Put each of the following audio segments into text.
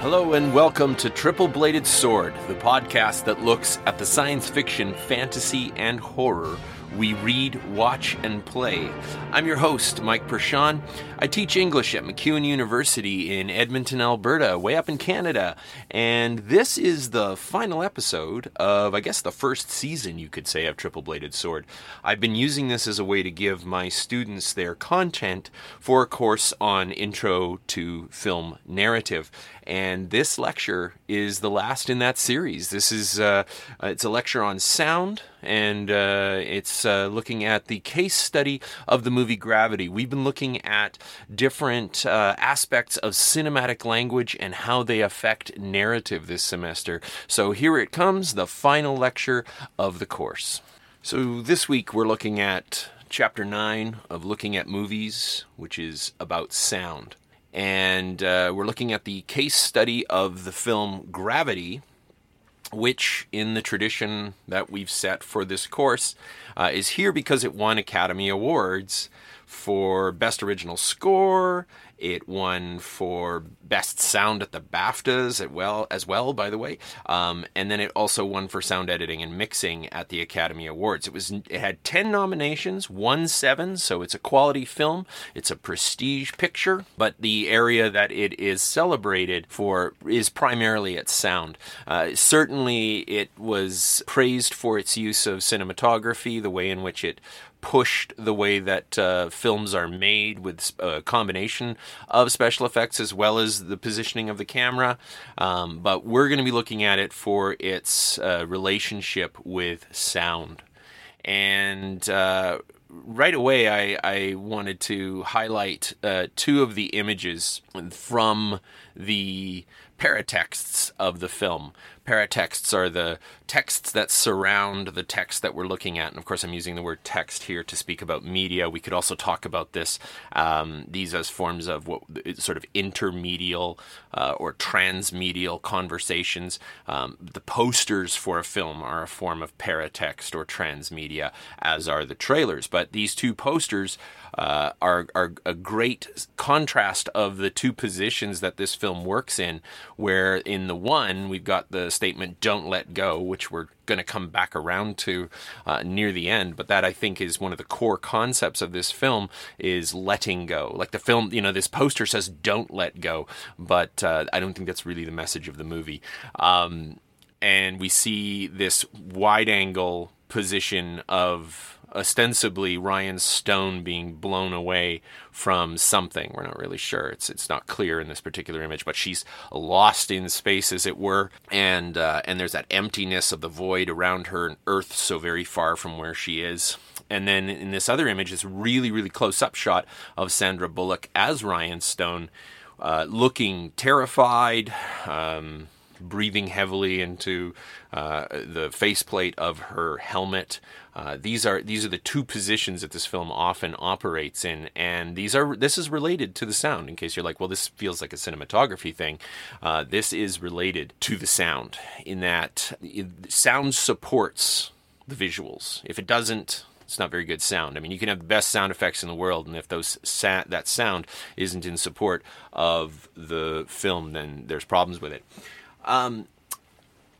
Hello and welcome to Triple Bladed Sword, the podcast that looks at the science fiction, fantasy, and horror we read, watch, and play. I'm your host, Mike Perschon. I teach English at MacEwan University in Edmonton, Alberta, way up in Canada. And this is the final episode of, I guess, the first season, you could say, of Triple Bladed Sword. I've been using this as a way to give my students their content for a course on Intro to Film Narrative and this lecture is the last in that series. This is uh, uh, it's a lecture on sound, and uh, it's uh, looking at the case study of the movie Gravity. We've been looking at different uh, aspects of cinematic language and how they affect narrative this semester. So here it comes, the final lecture of the course. So this week we're looking at chapter 9 of Looking at Movies, which is about sound and uh, we're looking at the case study of the film Gravity, which, in the tradition that we've set for this course, uh, is here because it won Academy Awards for Best Original Score it won for best sound at the BAFTAs as well, as well, by the way. Um, and then it also won for sound editing and mixing at the Academy Awards. It was it had ten nominations, won seven, so it's a quality film. It's a prestige picture, but the area that it is celebrated for is primarily its sound. Uh, certainly, it was praised for its use of cinematography, the way in which it pushed the way that uh, films are made with a combination of special effects as well as the positioning of the camera. Um, but we're going to be looking at it for its uh, relationship with sound. And uh, right away, I, I, wanted to highlight uh, two of the images from the paratexts of the film. Paratexts are the texts that surround the text that we're looking at. And of course, I'm using the word text here to speak about media. We could also talk about this, um, these as forms of what sort of intermedial uh, or transmedial conversations. Um, the posters for a film are a form of paratext or transmedia, as are the trailers. But these two posters uh, are, are a great contrast of the two positions that this film works in, where in the one, we've got the statement, don't let go, which we're going to come back around to uh, near the end. But that I think is one of the core concepts of this film is letting go. Like the film, you know, this poster says don't let go, but uh, I don't think that's really the message of the movie. Um, and we see this wide angle position of ostensibly Ryan Stone being blown away from something. We're not really sure. It's it's not clear in this particular image, but she's lost in space, as it were, and uh, and there's that emptiness of the void around her, and Earth so very far from where she is. And then in this other image, this really really close up shot of Sandra Bullock as Ryan Stone, uh, looking terrified. Um, breathing heavily into uh, the faceplate of her helmet. Uh, these are these are the two positions that this film often operates in, and these are this is related to the sound. In case you're like, well, this feels like a cinematography thing, uh, this is related to the sound in that sound supports the visuals. If it doesn't, it's not very good sound. I mean, you can have the best sound effects in the world, and if those sa- that sound isn't in support of the film, then there's problems with it. Um,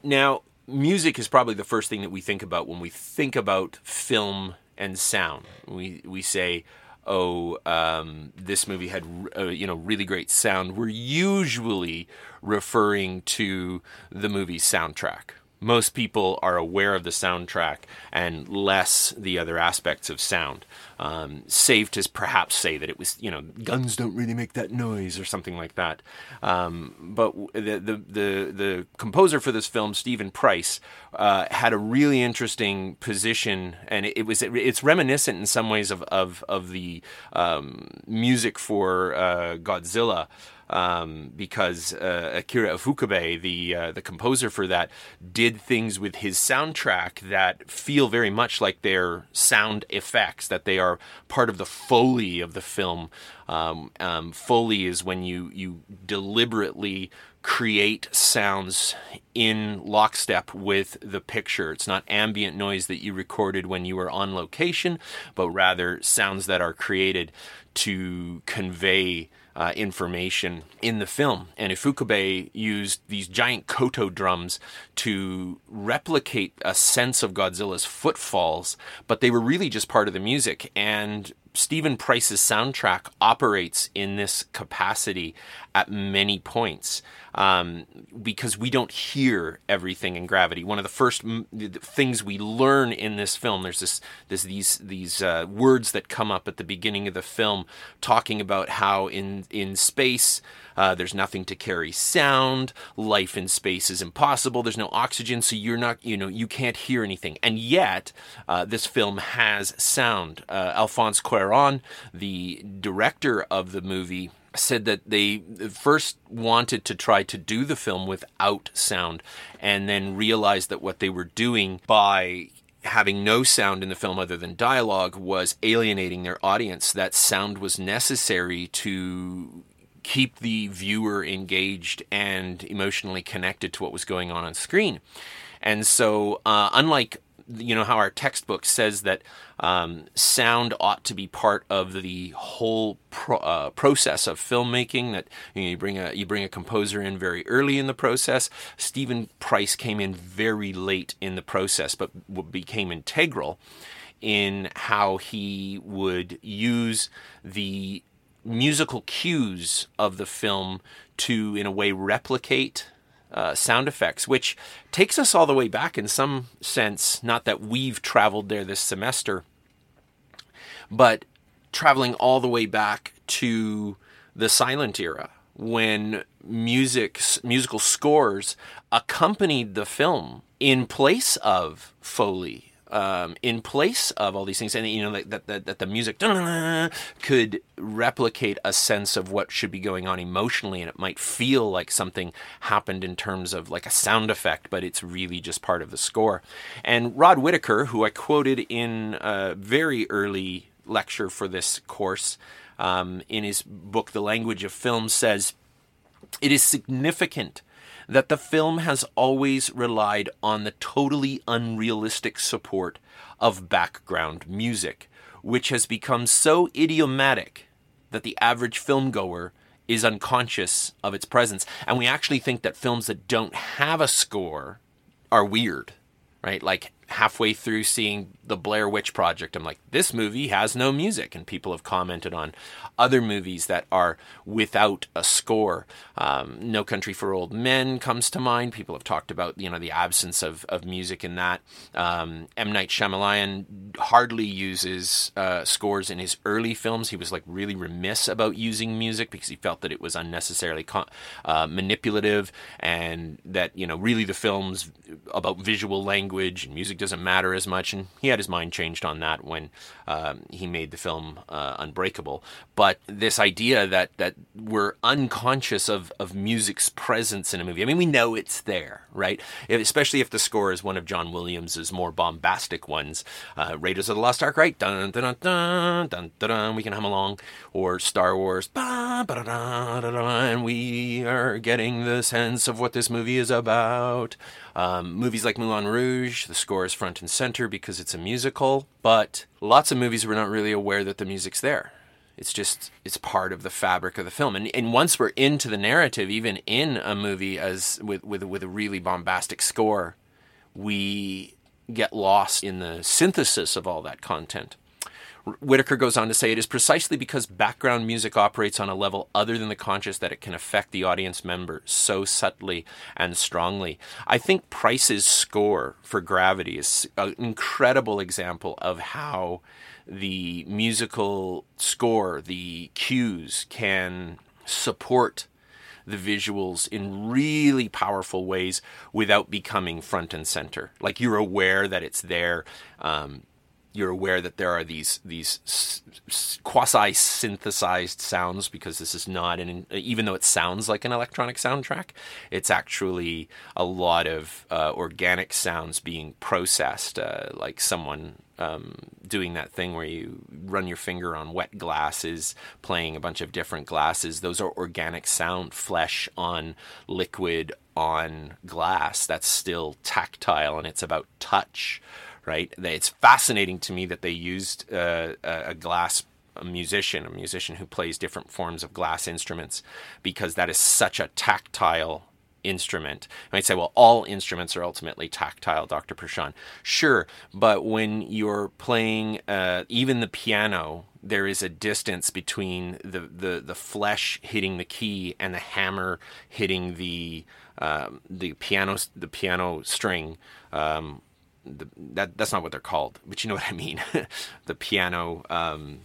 now, music is probably the first thing that we think about when we think about film and sound. We we say, "Oh, um, this movie had uh, you know really great sound." We're usually referring to the movie's soundtrack most people are aware of the soundtrack and less the other aspects of sound. Um, safe to perhaps say that it was, you know, guns don't really make that noise or something like that. Um, but the, the, the the composer for this film, Steven Price, uh, had a really interesting position, and it, it, was it's reminiscent in some ways of of of the um, music for uh, Godzilla um, because uh, Akira Ifukube, the uh, the composer for that, did things with his soundtrack that feel very much like their sound effects, that they are part of the foley of the film. Um, um, foley is when you you deliberately create sounds in lockstep with the picture. It's not ambient noise that you recorded when you were on location, but rather sounds that are created to convey uh, information in the film. And Ifukube used these giant koto drums to replicate a sense of Godzilla's footfalls, but they were really just part of the music. And Steven Price's soundtrack operates in this capacity at many points um, because we don't hear everything in Gravity. One of the first m- things we learn in this film, there's this, there's these these uh, words that come up at the beginning of the film, talking about how in in space uh, there's nothing to carry sound. Life in space is impossible. There's no oxygen, so you're not, you know, you can't hear anything. And yet, uh, this film has sound. Uh, Alphonse Cuarón, the director of the movie, said that they first wanted to try to do the film without sound and then realized that what they were doing by having no sound in the film other than dialogue was alienating their audience that sound was necessary to keep the viewer engaged and emotionally connected to what was going on on screen. And so, uh, unlike you know how our textbook says that um, sound ought to be part of the whole pro- uh, process of filmmaking. That you, know, you, bring a you bring a composer in very early in the process. Steven Price came in very late in the process, but became integral in how he would use the musical cues of the film to, in a way, replicate uh, sound effects, which takes us all the way back in some sense. Not that we've traveled there this semester, but traveling all the way back to the silent era when music musical scores accompanied the film in place of foley um, in place of all these things, and you know that that, that the music could replicate a sense of what should be going on emotionally, and it might feel like something happened in terms of like a sound effect, but it's really just part of the score. And Rod Whitaker, who I quoted in a very early lecture for this course um, in his book *The Language of Film*, says it is significant that the film has always relied on the totally unrealistic support of background music, which has become so idiomatic that the average filmgoer is unconscious of its presence. And we actually think that films that don't have a score are weird, right? Like halfway through seeing the Blair Witch Project, I'm like, this movie has no music. And people have commented on other movies that are without a score. Um, no Country for Old Men comes to mind. People have talked about, you know, the absence of, of music in that. Um, M. Night Shyamalan hardly uses uh, scores in his early films. He was like really remiss about using music because he felt that it was unnecessarily con- uh, manipulative and that, you know, really the film's about visual language and music doesn't matter as much. And he had his mind changed on that when um, he made the film uh, Unbreakable. But this idea that that we're unconscious of of music's presence in a movie. I mean, we know it's there, right? Especially if the score is one of John Williams's more bombastic ones. Uh, Raiders of the Lost Ark, right? Dun dun dun dun dun dun. We can hum along, or Star Wars, and we are getting the sense of what this movie is about. Um, movies like Moulin Rouge, the score is front and center because it's a musical, but lots of movies we're not really aware that the music's there. It's just it's part of the fabric of the film, and and once we're into the narrative, even in a movie as with with with a really bombastic score, we get lost in the synthesis of all that content. Whitaker goes on to say it is precisely because background music operates on a level other than the conscious that it can affect the audience member so subtly and strongly. I think Price's score for Gravity is an incredible example of how the musical score, the cues, can support the visuals in really powerful ways without becoming front and center. Like you're aware that it's there. Um, you're aware that there are these these quasi synthesized sounds because this is not an even though it sounds like an electronic soundtrack it's actually a lot of uh, organic sounds being processed uh, like someone um, doing that thing where you run your finger on wet glasses playing a bunch of different glasses. Those are organic sound flesh on liquid on glass. That's still tactile and it's about touch right? It's fascinating to me that they used uh, a glass a musician, a musician who plays different forms of glass instruments, because that is such a tactile instrument. You might say, well, all instruments are ultimately tactile, Dr. Perschon. Sure, but when you're playing uh, even the piano, there is a distance between the, the, the flesh hitting the key and the hammer hitting the um, the piano the piano string. Um, the, that that's not what they're called, but you know what I mean. the piano. Um,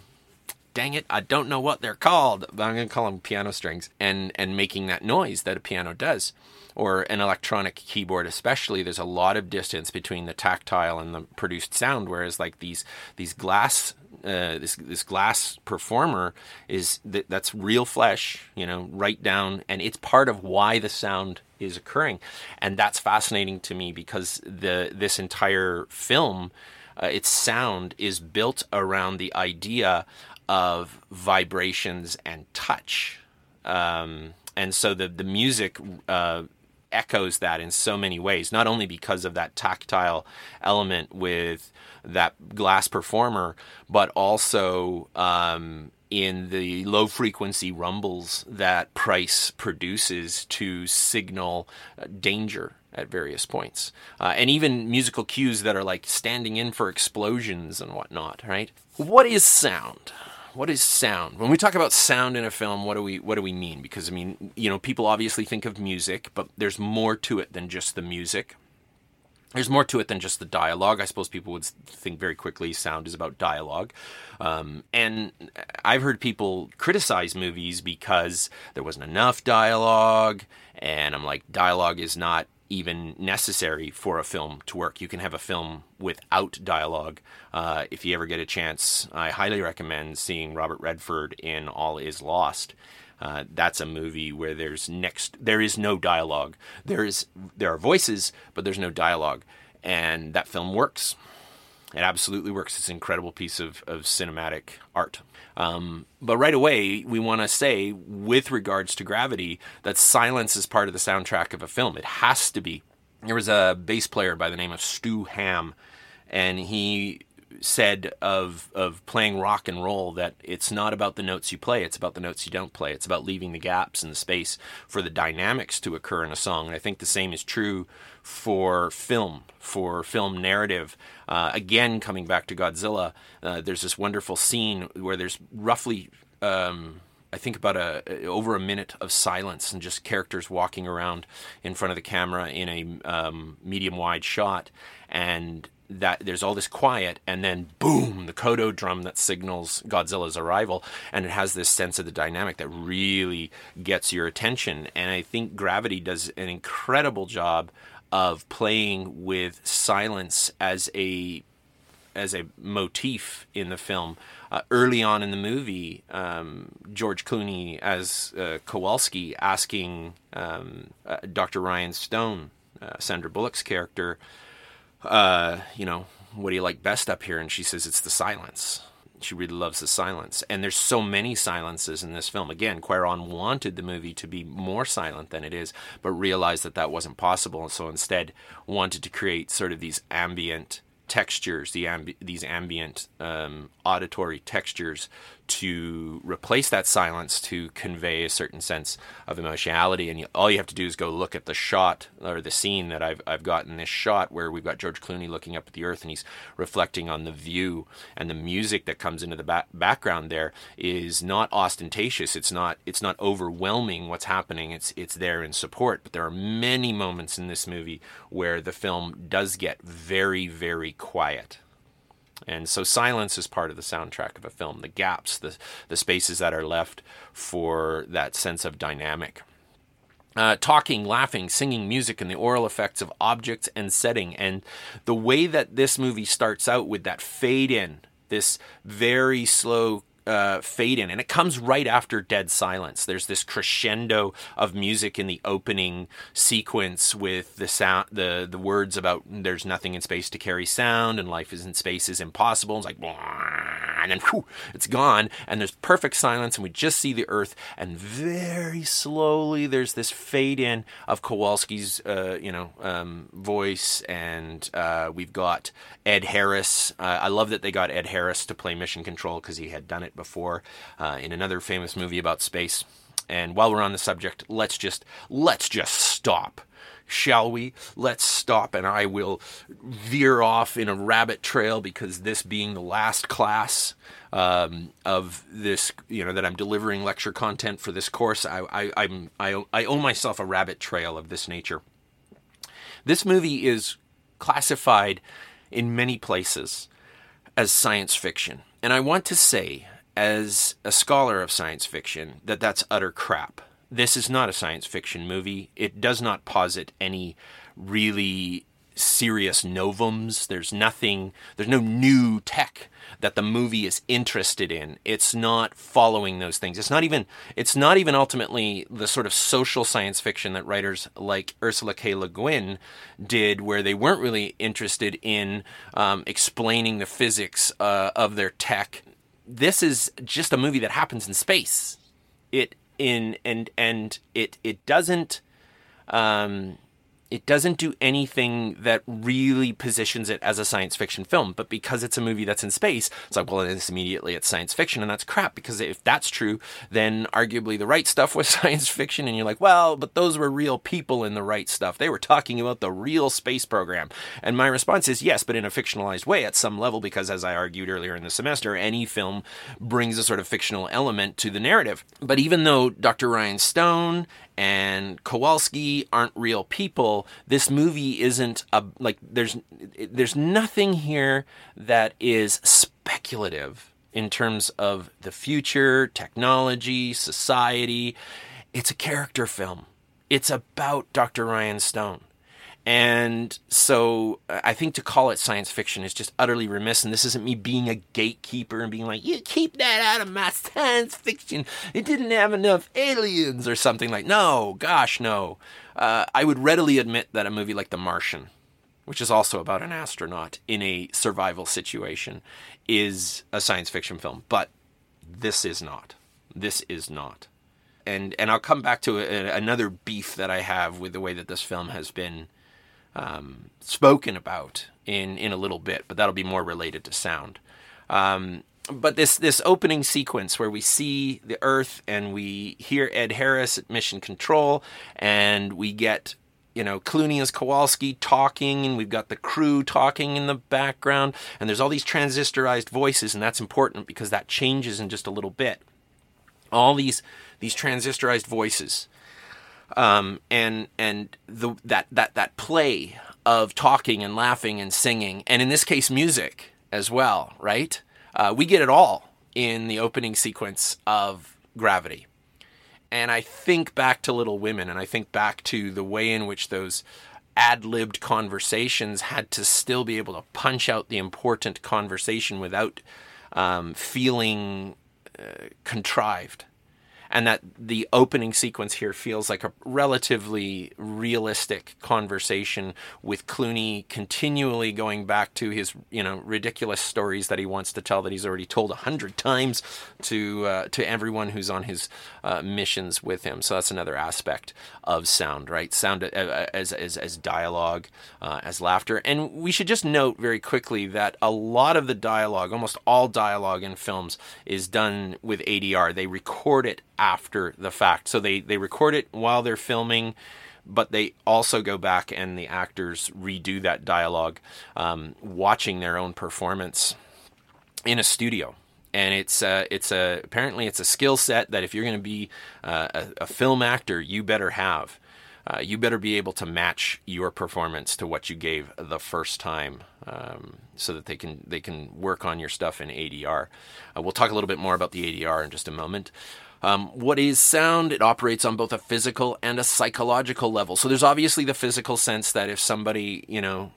dang it, I don't know what they're called, but I'm to call them piano strings, and and making that noise that a piano does, or an electronic keyboard, especially. There's a lot of distance between the tactile and the produced sound, whereas like these these glass. Uh, this this glass performer is th- that's real flesh, you know, right down, and it's part of why the sound is occurring, and that's fascinating to me because the this entire film, uh, its sound is built around the idea of vibrations and touch. Um, and so the, the music uh, echoes that in so many ways, not only because of that tactile element with that glass performer, but also um, in the low frequency rumbles that Price produces to signal uh, danger at various points. Uh, and even musical cues that are like standing in for explosions and whatnot, right? What is sound? What is sound? When we talk about sound in a film, what do we what do we mean? Because I mean, you know, people obviously think of music, but there's more to it than just the music. There's more to it than just the dialogue. I suppose people would think very quickly sound is about dialogue. Um, and I've heard people criticize movies because there wasn't enough dialogue. And I'm like, dialogue is not even necessary for a film to work. You can have a film without dialogue. Uh, if you ever get a chance, I highly recommend seeing Robert Redford in All Is Lost. Uh, that's a movie where there's next there is no dialogue. There is there are voices, but there's no dialogue, and that film works. It absolutely works. It's an incredible piece of, of cinematic art. Um, but right away, we want to say, with regards to gravity, that silence is part of the soundtrack of a film. It has to be. There was a bass player by the name of Stu Hamm, and he said of of playing rock and roll that it's not about the notes you play, it's about the notes you don't play. It's about leaving the gaps and the space for the dynamics to occur in a song. And I think the same is true for film, for film narrative. Uh, again, coming back to Godzilla, uh, there's this wonderful scene where there's roughly. Um, I think about a over a minute of silence and just characters walking around in front of the camera in a um, medium wide shot, and that there's all this quiet and then boom the kodo drum that signals godzilla's arrival and it has this sense of the dynamic that really gets your attention and i think gravity does an incredible job of playing with silence as a as a motif in the film. Uh, early on in the movie, um, George Clooney as uh, Kowalski asking um, uh, Dr. Ryan Stone, uh, Sandra Bullock's character, uh, you know, what do you like best up here? And she says it's the silence. She really loves the silence. And there's so many silences in this film. Again, Cuarón wanted the movie to be more silent than it is, but realized that that wasn't possible. And so instead wanted to create sort of these ambient textures, the ambi- these ambient um, auditory textures to replace that silence to convey a certain sense of emotionality. And you, all you have to do is go look at the shot or the scene that I've, I've got in this shot where we've got George Clooney looking up at the earth and he's reflecting on the view and the music that comes into the ba- background there is not ostentatious. It's not, it's not overwhelming what's happening. It's, it's there in support. But there are many moments in this movie where the film does get very, very quiet and so silence is part of the soundtrack of a film, the gaps, the, the spaces that are left for that sense of dynamic. Uh, talking, laughing, singing music, and the aural effects of objects and setting. And the way that this movie starts out with that fade in, this very slow uh, fade in, and it comes right after dead silence. There's this crescendo of music in the opening sequence with the sound, the the words about there's nothing in space to carry sound, and life is in space is impossible. It's like and then whew, it's gone, and there's perfect silence, and we just see the earth, and very slowly there's this fade in of Kowalski's, uh, you know, um, voice, and uh, we've got Ed Harris. Uh, I love that they got Ed Harris to play Mission Control because he had done it before uh, in another famous movie about space. And while we're on the subject, let's just let's just stop shall we? Let's stop and I will veer off in a rabbit trail because this being the last class um, of this, you know, that I'm delivering lecture content for this course, I, I, I'm, I, I owe myself a rabbit trail of this nature. This movie is classified in many places as science fiction. And I want to say as a scholar of science fiction that that's utter crap. This is not a science fiction movie. It does not posit any really serious novums. There's nothing, there's no new tech that the movie is interested in. It's not following those things. It's not even, it's not even ultimately the sort of social science fiction that writers like Ursula K. Le Guin did, where they weren't really interested in um, explaining the physics uh, of their tech this is just a movie that happens in space. It in and and it it doesn't um, it doesn't do anything that really positions it as a science fiction film. But because it's a movie that's in space, it's like, well, it's immediately it's science fiction, and that's crap. Because if that's true, then arguably the right stuff was science fiction, and you're like, well, but those were real people in the right stuff. They were talking about the real space program. And my response is yes, but in a fictionalized way at some level, because as I argued earlier in the semester, any film brings a sort of fictional element to the narrative. But even though Dr. Ryan Stone and Kowalski aren't real people. This movie isn't a like there's there's nothing here that is speculative in terms of the future, technology, society. It's a character film. It's about Dr. Ryan Stone. And so I think to call it science fiction is just utterly remiss. And this isn't me being a gatekeeper and being like, you keep that out of my science fiction. It didn't have enough aliens or something like. No, gosh, no. Uh, I would readily admit that a movie like The Martian, which is also about an astronaut in a survival situation, is a science fiction film. But this is not. This is not. And and I'll come back to a, another beef that I have with the way that this film has been um, spoken about in in a little bit, but that'll be more related to sound. Um, but this this opening sequence where we see the Earth and we hear Ed Harris at Mission Control, and we get you know Clooney as Kowalski talking, and we've got the crew talking in the background, and there's all these transistorized voices, and that's important because that changes in just a little bit. All these these transistorized voices um, and and the that that that play of talking and laughing and singing, and in this case, music as well, right? Uh, we get it all in the opening sequence of Gravity. And I think back to Little Women, and I think back to the way in which those ad libbed conversations had to still be able to punch out the important conversation without um, feeling uh, contrived and that the opening sequence here feels like a relatively realistic conversation with Clooney continually going back to his you know ridiculous stories that he wants to tell that he's already told a hundred times to uh, to everyone who's on his uh, missions with him. So that's another aspect of sound, right? Sound uh, uh, as as as dialogue, uh, as laughter, and we should just note very quickly that a lot of the dialogue, almost all dialogue in films, is done with ADR. They record it after the fact. So they, they record it while they're filming, but they also go back and the actors redo that dialogue, um, watching their own performance in a studio. And it's uh, it's a apparently it's a skill set that if you're going to be uh, a, a film actor, you better have. Uh, you better be able to match your performance to what you gave the first time, um, so that they can they can work on your stuff in ADR. Uh, we'll talk a little bit more about the ADR in just a moment. Um, what is sound? It operates on both a physical and a psychological level. So there's obviously the physical sense that if somebody, you know,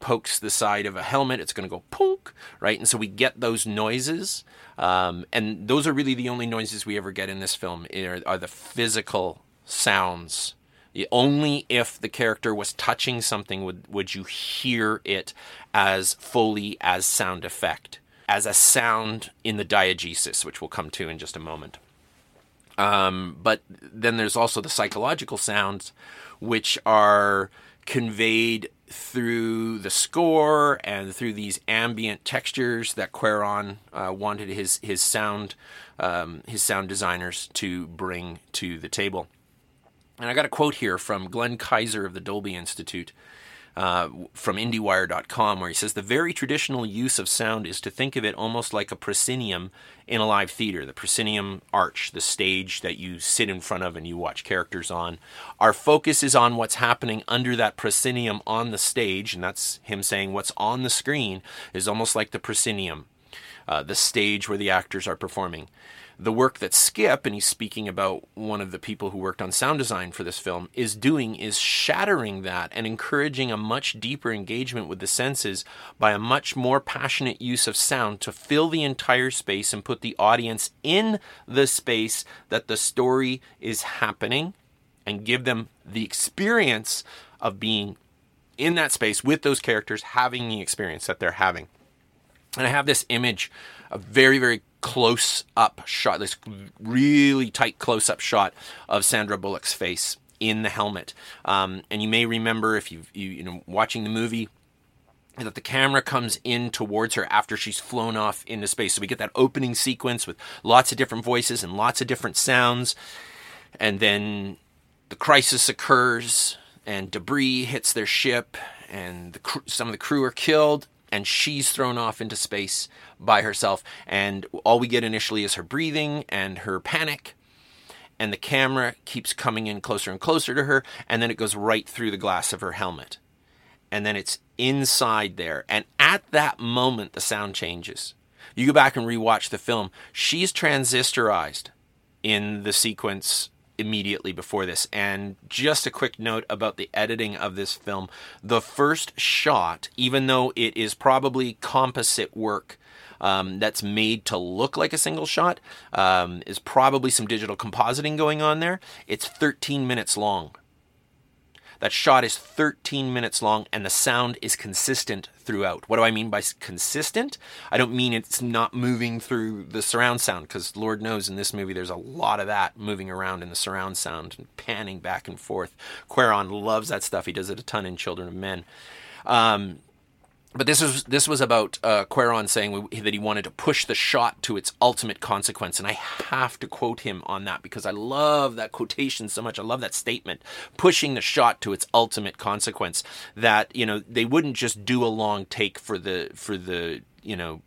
pokes the side of a helmet, it's going to go punk, right? And so we get those noises. Um, and those are really the only noises we ever get in this film are, are the physical sounds. Only if the character was touching something would, would you hear it as fully as sound effect. As a sound in the diegesis, which we'll come to in just a moment. Um, but then there's also the psychological sounds, which are conveyed through the score and through these ambient textures that Cuarón uh, wanted his his sound um, his sound designers to bring to the table. And I got a quote here from Glenn Kiser of the Dolby Institute uh, from IndieWire.com, where he says the very traditional use of sound is to think of it almost like a proscenium in a live theater. The proscenium arch, the stage that you sit in front of and you watch characters on. Our focus is on what's happening under that proscenium on the stage, and that's him saying what's on the screen is almost like the proscenium, uh, the stage where the actors are performing the work that Skip, and he's speaking about one of the people who worked on sound design for this film, is doing is shattering that and encouraging a much deeper engagement with the senses by a much more passionate use of sound to fill the entire space and put the audience in the space that the story is happening and give them the experience of being in that space with those characters having the experience that they're having. And I have this image, a very, very close up shot, this really tight close up shot of Sandra Bullock's face in the helmet. Um, and you may remember if you've, you, you know, watching the movie, that the camera comes in towards her after she's flown off into space. So we get that opening sequence with lots of different voices and lots of different sounds. And then the crisis occurs and debris hits their ship and the some of the crew are killed and she's thrown off into space by herself. And all we get initially is her breathing and her panic. And the camera keeps coming in closer and closer to her, and then it goes right through the glass of her helmet. And then it's inside there. And at that moment, the sound changes. You go back and rewatch the film, she's transistorized in the sequence immediately before this. And just a quick note about the editing of this film. The first shot, even though it is probably composite work um, that's made to look like a single shot, um, is probably some digital compositing going on there. It's 13 minutes long. That shot is 13 minutes long and the sound is consistent throughout. What do I mean by consistent? I don't mean it's not moving through the surround sound because Lord knows in this movie there's a lot of that moving around in the surround sound and panning back and forth. Cuarón loves that stuff. He does it a ton in Children of Men. Um, but this was this was about uh, Cuarón saying that he wanted to push the shot to its ultimate consequence, and I have to quote him on that because I love that quotation so much. I love that statement, pushing the shot to its ultimate consequence. That you know they wouldn't just do a long take for the for the you know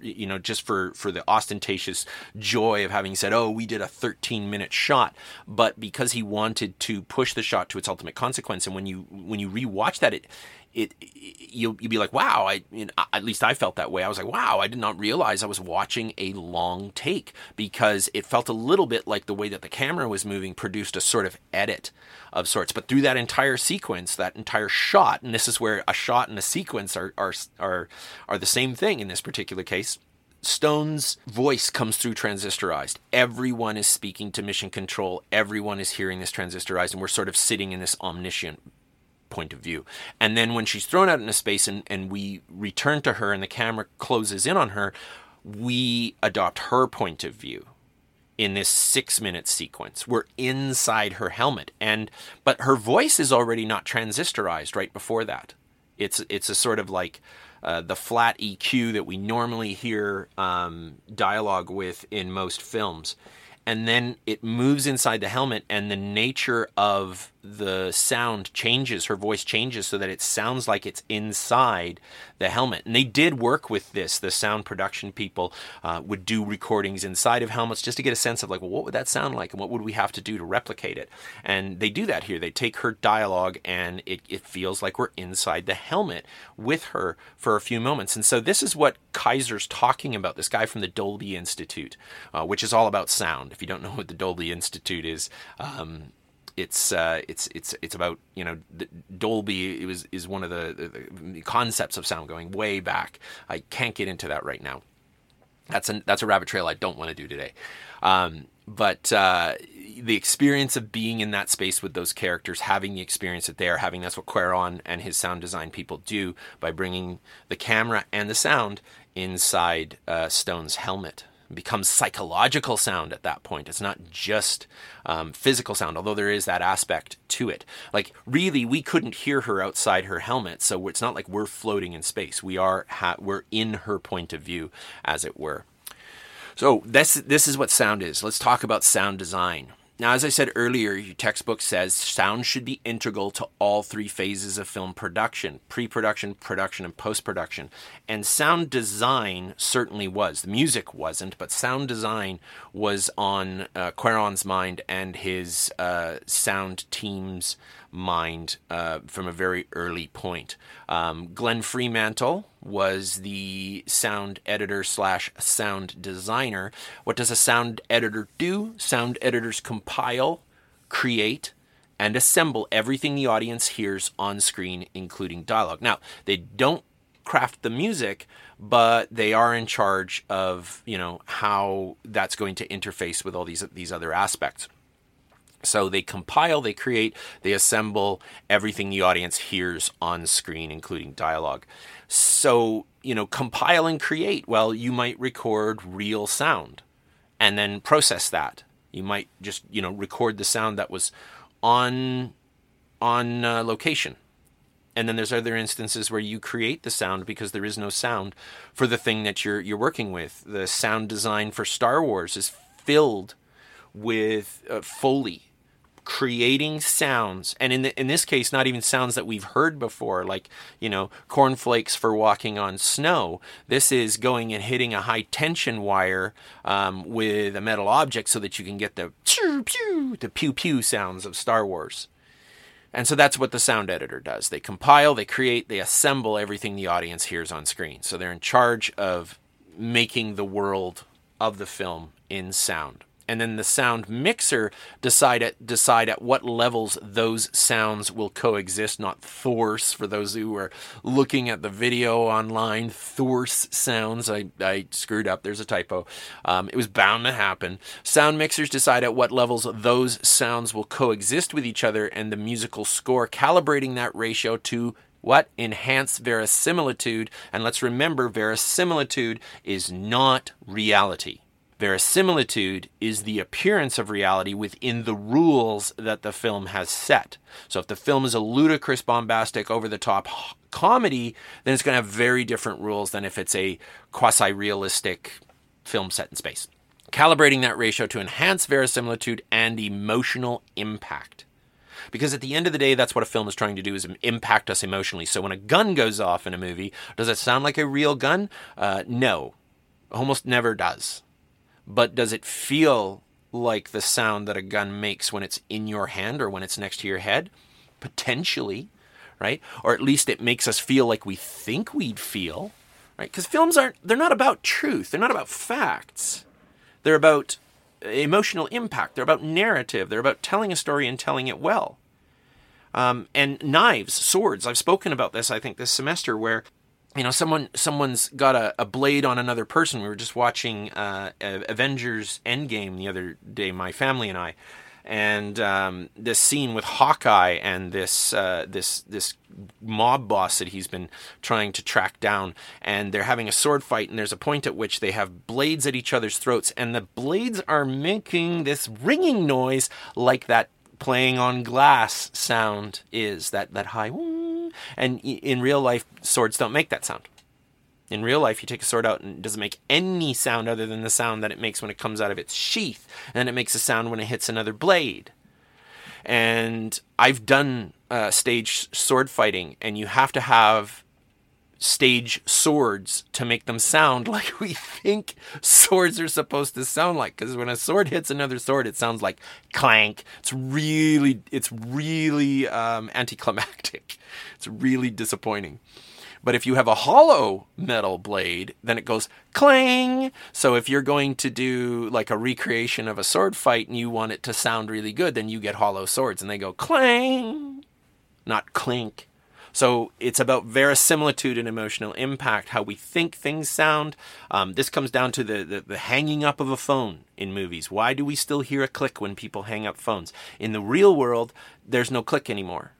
you know just for for the ostentatious joy of having said oh we did a 13 minute shot but because he wanted to push the shot to its ultimate consequence and when you when you rewatch that it it, you'll, you'll be like, wow, I, you know, at least I felt that way. I was like, wow, I did not realize I was watching a long take because it felt a little bit like the way that the camera was moving produced a sort of edit of sorts. But through that entire sequence, that entire shot, and this is where a shot and a sequence are, are, are, are the same thing in this particular case. Stone's voice comes through transistorized. Everyone is speaking to mission control. Everyone is hearing this transistorized, and we're sort of sitting in this omniscient point of view. And then when she's thrown out into space and, and we return to her and the camera closes in on her, we adopt her point of view in this six minute sequence. We're inside her helmet. And but her voice is already not transistorized right before that. It's it's a sort of like uh, the flat EQ that we normally hear um, dialogue with in most films and then it moves inside the helmet and the nature of the sound changes her voice changes so that it sounds like it's inside the helmet. And they did work with this. The sound production people uh, would do recordings inside of helmets just to get a sense of like well what would that sound like and what would we have to do to replicate it? And they do that here. They take her dialogue and it, it feels like we're inside the helmet with her for a few moments. And so this is what Kiser's talking about this guy from the dolby institute uh, which is all about sound. If you don't know what the Dolby Institute is, um, it's uh, it's it's it's about you know Dolby it was is one of the, the, concepts of sound going way back. I can't get into that right now. That's a that's a rabbit trail I don't want to do today. Um, but uh, the experience of being in that space with those characters, having the experience that they're having, that's what Cuarón and his sound design people do by bringing the camera and the sound inside uh, Stone's helmet. Becomes psychological sound at that point. It's not just um, physical sound, although there is that aspect to it. Like, really, we couldn't hear her outside her helmet, so it's not like we're floating in space. We are ha- we're in her point of view, as it were. So this this is what sound is. Let's talk about sound design. Now, as I said earlier, your textbook says sound should be integral to all three phases of film production pre production, production, and post production. And sound design certainly was. The music wasn't, but sound design was on uh, Cuarón's mind and his uh, sound team's mind uh, from a very early point. Um, Glenn Freemantle was the sound editor slash sound designer. What does a sound editor do? Sound editors compile, create, and assemble everything the audience hears on screen, including dialogue. Now, they don't craft the music, but they are in charge of you know how that's going to interface with all these these other aspects. So they compile, they create, they assemble everything the audience hears on screen, including dialogue. So, you know, compile and create, well, you might record real sound and then process that. You might just, you know, record the sound that was on on uh, location. And then there's other instances where you create the sound because there is no sound for the thing that you're you're working with. The sound design for Star Wars is filled with uh, foley creating sounds and in the, in this case not even sounds that we've heard before like you know cornflakes for walking on snow. This is going and hitting a high tension wire um, with a metal object so that you can get the pew pew the pew pew sounds of Star Wars. And so that's what the sound editor does. They compile they create they assemble everything the audience hears on screen. So they're in charge of making the world of the film in sound and then the sound mixer decide at decide at what levels those sounds will coexist not thorse for those who are looking at the video online thorse sounds i, I screwed up there's a typo um, it was bound to happen sound mixers decide at what levels those sounds will coexist with each other and the musical score calibrating that ratio to what? Enhance verisimilitude. And let's remember, verisimilitude is not reality. Verisimilitude is the appearance of reality within the rules that the film has set. So if the film is a ludicrous, bombastic, over the top comedy, then it's going to have very different rules than if it's a quasi realistic film set in space. Calibrating that ratio to enhance verisimilitude and emotional impact. Because at the end of the day, that's what a film is trying to do is impact us emotionally. So when a gun goes off in a movie, does it sound like a real gun? Uh, no, almost never does but does it feel like the sound that a gun makes when it's in your hand or when it's next to your head? Potentially, right? Or at least it makes us feel like we think we'd feel, right? Because films aren't, they're not about truth, they're not about facts. They're about emotional impact, they're about narrative, they're about telling a story and telling it well. Um, and knives, swords. I've spoken about this, I think, this semester, where you know someone someone's got a, a blade on another person. We were just watching uh, avengers endgame the other day my family and i. And um, this scene with hawkeye and this uh, this this mob boss that he's been trying to track down. And they're having a sword fight and there's a point at which they have blades at each other's throats. And the blades are making this ringing noise like that playing on glass sound is that that high and in real life, swords don't make that sound. In real life, you take a sword out and it doesn't make any sound other than the sound that it makes when it comes out of its sheath, and it makes a sound when it hits another blade. And I've done uh, stage sword fighting, and you have to have stage swords to make them sound like we think swords are supposed to sound like because when a sword hits another sword it sounds like clank it's really it's really um, anticlimactic it's really disappointing but if you have a hollow metal blade, then it goes clang. So if you're going to do like a recreation of a sword fight and you want it to sound really good, then you get hollow swords and they go clang, not clink. So it's about verisimilitude and emotional impact, how we think things sound. Um, this comes down to the, the, the hanging up of a phone in movies. Why do we still hear a click when people hang up phones? In the real world, there's no click anymore.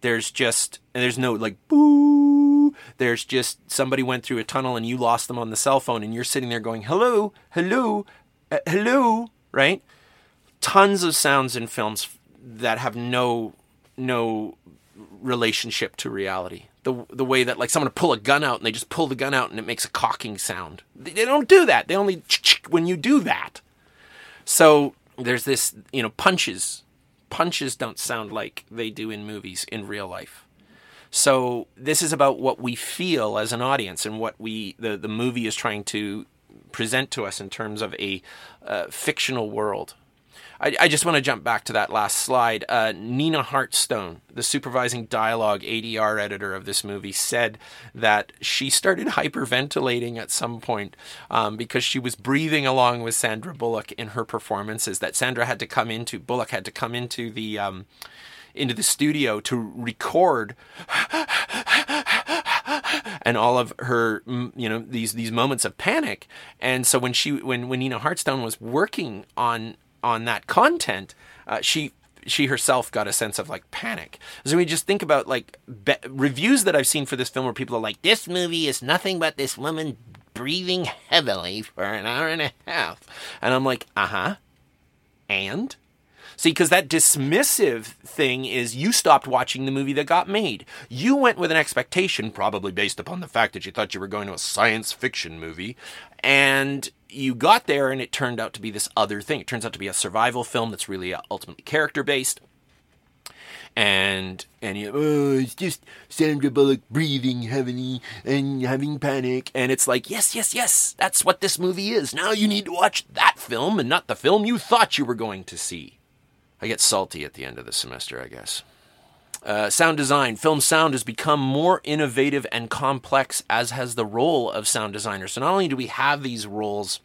There's just, and there's no like boo. there's just somebody went through a tunnel and you lost them on the cell phone and you're sitting there going, hello, hello, uh, hello, right? Tons of sounds in films that have no no relationship to reality. The the way that like someone to pull a gun out and they just pull the gun out and it makes a cocking sound. They don't do that. They only when you do that. So there's this, you know, punches. Punches don't sound like they do in movies in real life. So this is about what we feel as an audience and what we the the movie is trying to present to us in terms of a uh, fictional world I, I just want to jump back to that last slide. Uh, Nina Hartstone, the supervising dialogue ADR editor of this movie, said that she started hyperventilating at some point um, because she was breathing along with Sandra Bullock in her performances. That Sandra had to come into Bullock had to come into the um, into the studio to record and all of her you know these these moments of panic and so when she when when Nina Hartstone was working on on that content, uh, she she herself got a sense of like panic. So we just think about like be- reviews that I've seen for this film where people are like, "This movie is nothing but this woman breathing heavily for an hour and a half," and I'm like, "Uh huh," and See, because that dismissive thing is you stopped watching the movie that got made. You went with an expectation, probably based upon the fact that you thought you were going to a science fiction movie, and you got there and it turned out to be this other thing. It turns out to be a survival film that's really uh, ultimately character based. And and you oh, it's just Sandra Bullock breathing heavily and having panic, and it's like yes, yes, yes, that's what this movie is. Now you need to watch that film and not the film you thought you were going to see. I get salty at the end of the semester, I guess. Uh, sound design. Film sound has become more innovative and complex, as has the role of sound designer. So, not only do we have these roles,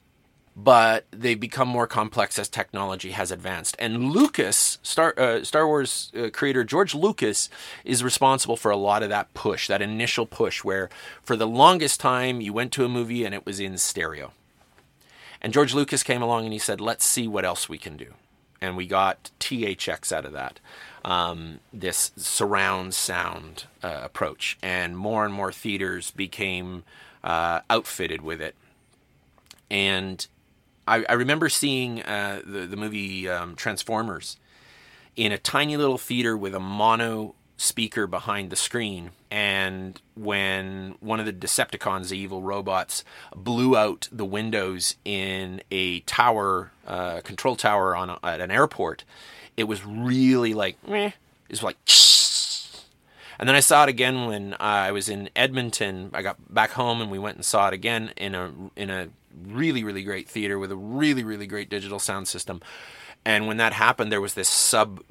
but they become more complex as technology has advanced. And Lucas, Star, uh, Star Wars uh, creator George Lucas, is responsible for a lot of that push, that initial push, where for the longest time you went to a movie and it was in stereo. And George Lucas came along and he said, let's see what else we can do and we got THX out of that. Um, this surround sound uh, approach, and more and more theaters became uh, outfitted with it. And I, I remember seeing uh, the the movie um, Transformers in a tiny little theater with a mono speaker behind the screen. And when one of the Decepticons, the evil robots, blew out the windows in a tower, uh, control tower on a, at an airport, it was really like, meh. It was like, and then I saw it again when I was in Edmonton. I got back home and we went and saw it again in a in a really really great theater with a really really great digital sound system. And when that happened, there was this sub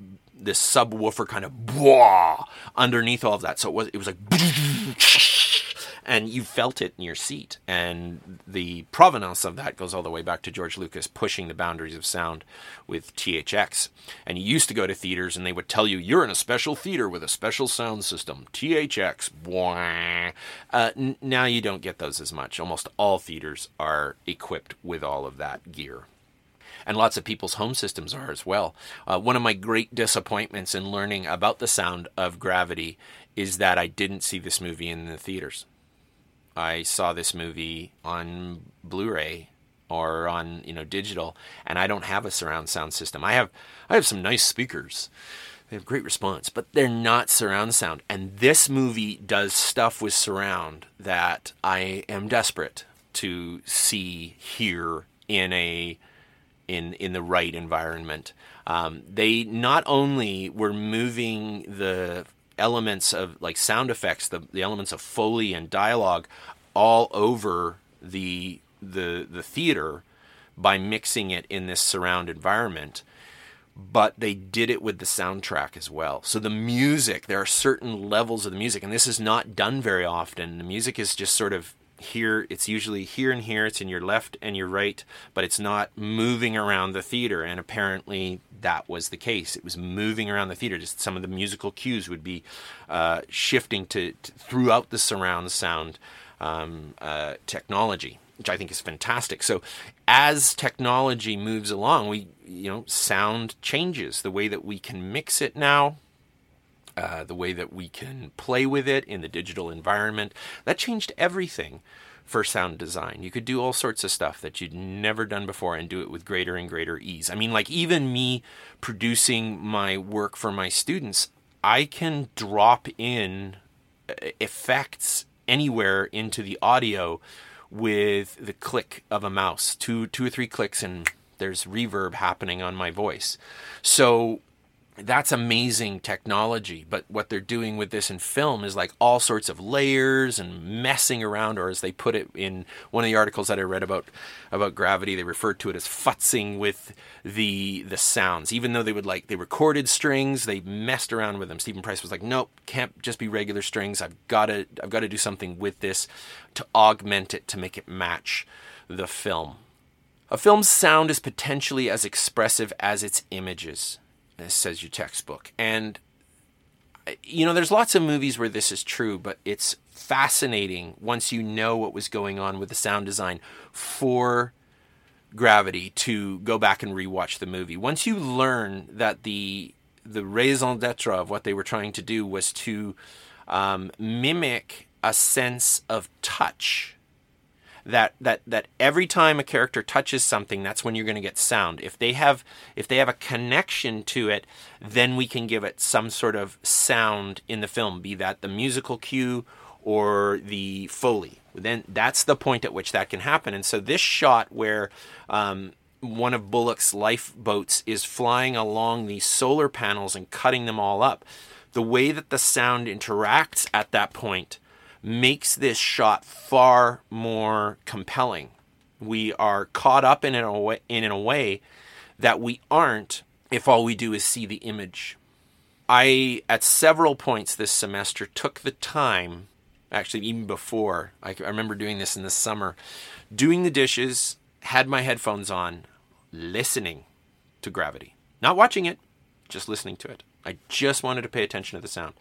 this subwoofer kind of blah underneath all of that. So it was it was like and you felt it in your seat. And the provenance of that goes all the way back to George Lucas pushing the boundaries of sound with THX. And you used to go to theaters and they would tell you you're in a special theater with a special sound system, THX. Uh, now you don't get those as much. Almost all theaters are equipped with all of that gear and lots of people's home systems are as well. Uh, one of my great disappointments in learning about the sound of gravity is that I didn't see this movie in the theaters. I saw this movie on Blu-ray or on you know digital, and I don't have a surround sound system. I have I have some nice speakers. They have great response, but they're not surround sound. And this movie does stuff with surround that I am desperate to see here in a in in the right environment. Um, they not only were moving the elements of like sound effects, the, the elements of foley and dialogue, all over the the the theater by mixing it in this surround environment but they did it with the soundtrack as well. So the music, there are certain levels of the music, and this is not done very often. The music is just sort of here it's usually here and here it's in your left and your right but it's not moving around the theater and apparently that was the case. It was moving around the theater just some of the musical cues would be uh, shifting to, to, throughout the surround sound um, uh, technology which i think is fantastic. So as technology moves along we you know sound changes. The way that we can mix it now uh, the way that we can play with it in the digital environment. That changed everything for sound design. You could do all sorts of stuff that you'd never done before and do it with greater and greater ease. I mean, like even me producing my work for my students, I can drop in uh, effects anywhere into the audio with the click of a mouse, two two or three clicks and there's reverb happening on my voice. So that's amazing technology. But what they're doing with this in film is like all sorts of layers and messing around, or as they put it in one of the articles that I read about about gravity, they referred to it as futzing with the the sounds. Even though they would like they recorded strings, they messed around with them. Steven Price was like, nope, can't just be regular strings. I've got to I've got to do something with this to augment it to make it match the film. A film's sound is potentially as expressive as its images says your textbook. And, you know, there's lots of movies where this is true, but it's fascinating once you know what was going on with the sound design for Gravity to go back and rewatch the movie. Once you learn that the the raison d'etre of what they were trying to do was to um, mimic a sense of touch that that that every time a character touches something that's when you're going to get sound. If they have if they have a connection to it then we can give it some sort of sound in the film be that the musical cue or the foley. Then that's the point at which that can happen. And so this shot where um, one of bullock's lifeboats is flying along these solar panels and cutting them all up the way that the sound interacts at that point makes this shot far more compelling. We are caught up in, a way, in a way that we aren't if all we do is see the image. I, at several points this semester, took the time, actually, even before, I, I remember doing this in the summer, doing the dishes, had my headphones on, listening to gravity. Not watching it, just listening to it. I just wanted to pay attention to the sound.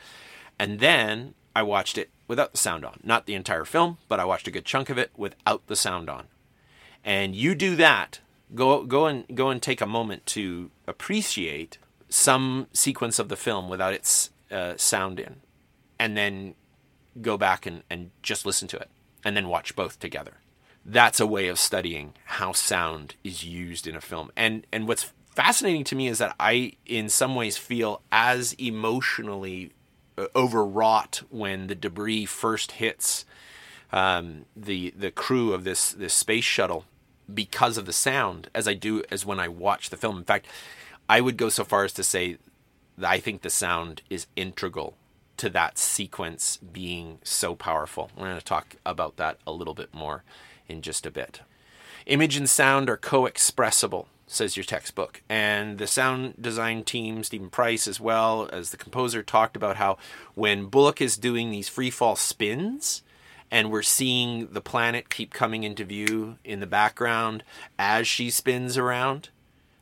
And then I watched it without the sound on. Not the entire film, but I watched a good chunk of it without the sound on. And you do that, go go and go and take a moment to appreciate some sequence of the film without its uh, sound in, and then go back and, and just listen to it, and then watch both together. That's a way of studying how sound is used in a film. And and what's fascinating to me is that I, in some ways, feel as emotionally overwrought when the debris first hits um, the the crew of this this space shuttle because of the sound as I do as when I watch the film. In fact, I would go so far as to say that I think the sound is integral to that sequence being so powerful. We're going to talk about that a little bit more in just a bit. Image and sound are co-expressible says your textbook. And the sound design team, Steven Price, as well as the composer, talked about how when Bullock is doing these free fall spins, and we're seeing the planet keep coming into view in the background as she spins around,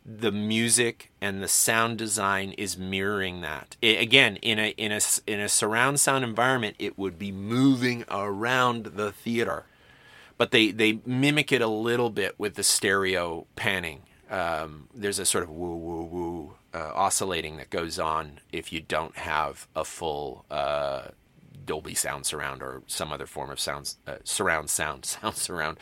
the music and the sound design is mirroring that. It, again, in a in a in a surround sound environment, it would be moving around the theater, but they they mimic it a little bit with the stereo panning um, there's a sort of woo woo woo uh, oscillating that goes on if you don't have a full uh, Dolby sound surround or some other form of sounds uh, surround sound sound surround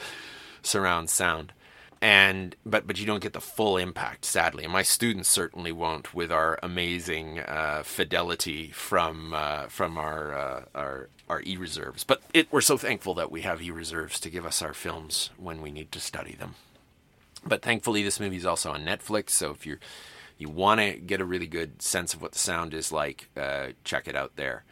surround sound. And but but you don't get the full impact sadly. And my students certainly won't with our amazing uh, fidelity from uh, from our uh, our our e reserves but it, we're so thankful that we have e reserves to give us our films when we need to study them but thankfully, this movie is also on Netflix, so if you're you want to get a really good sense of what the sound is like, uh, check it out there.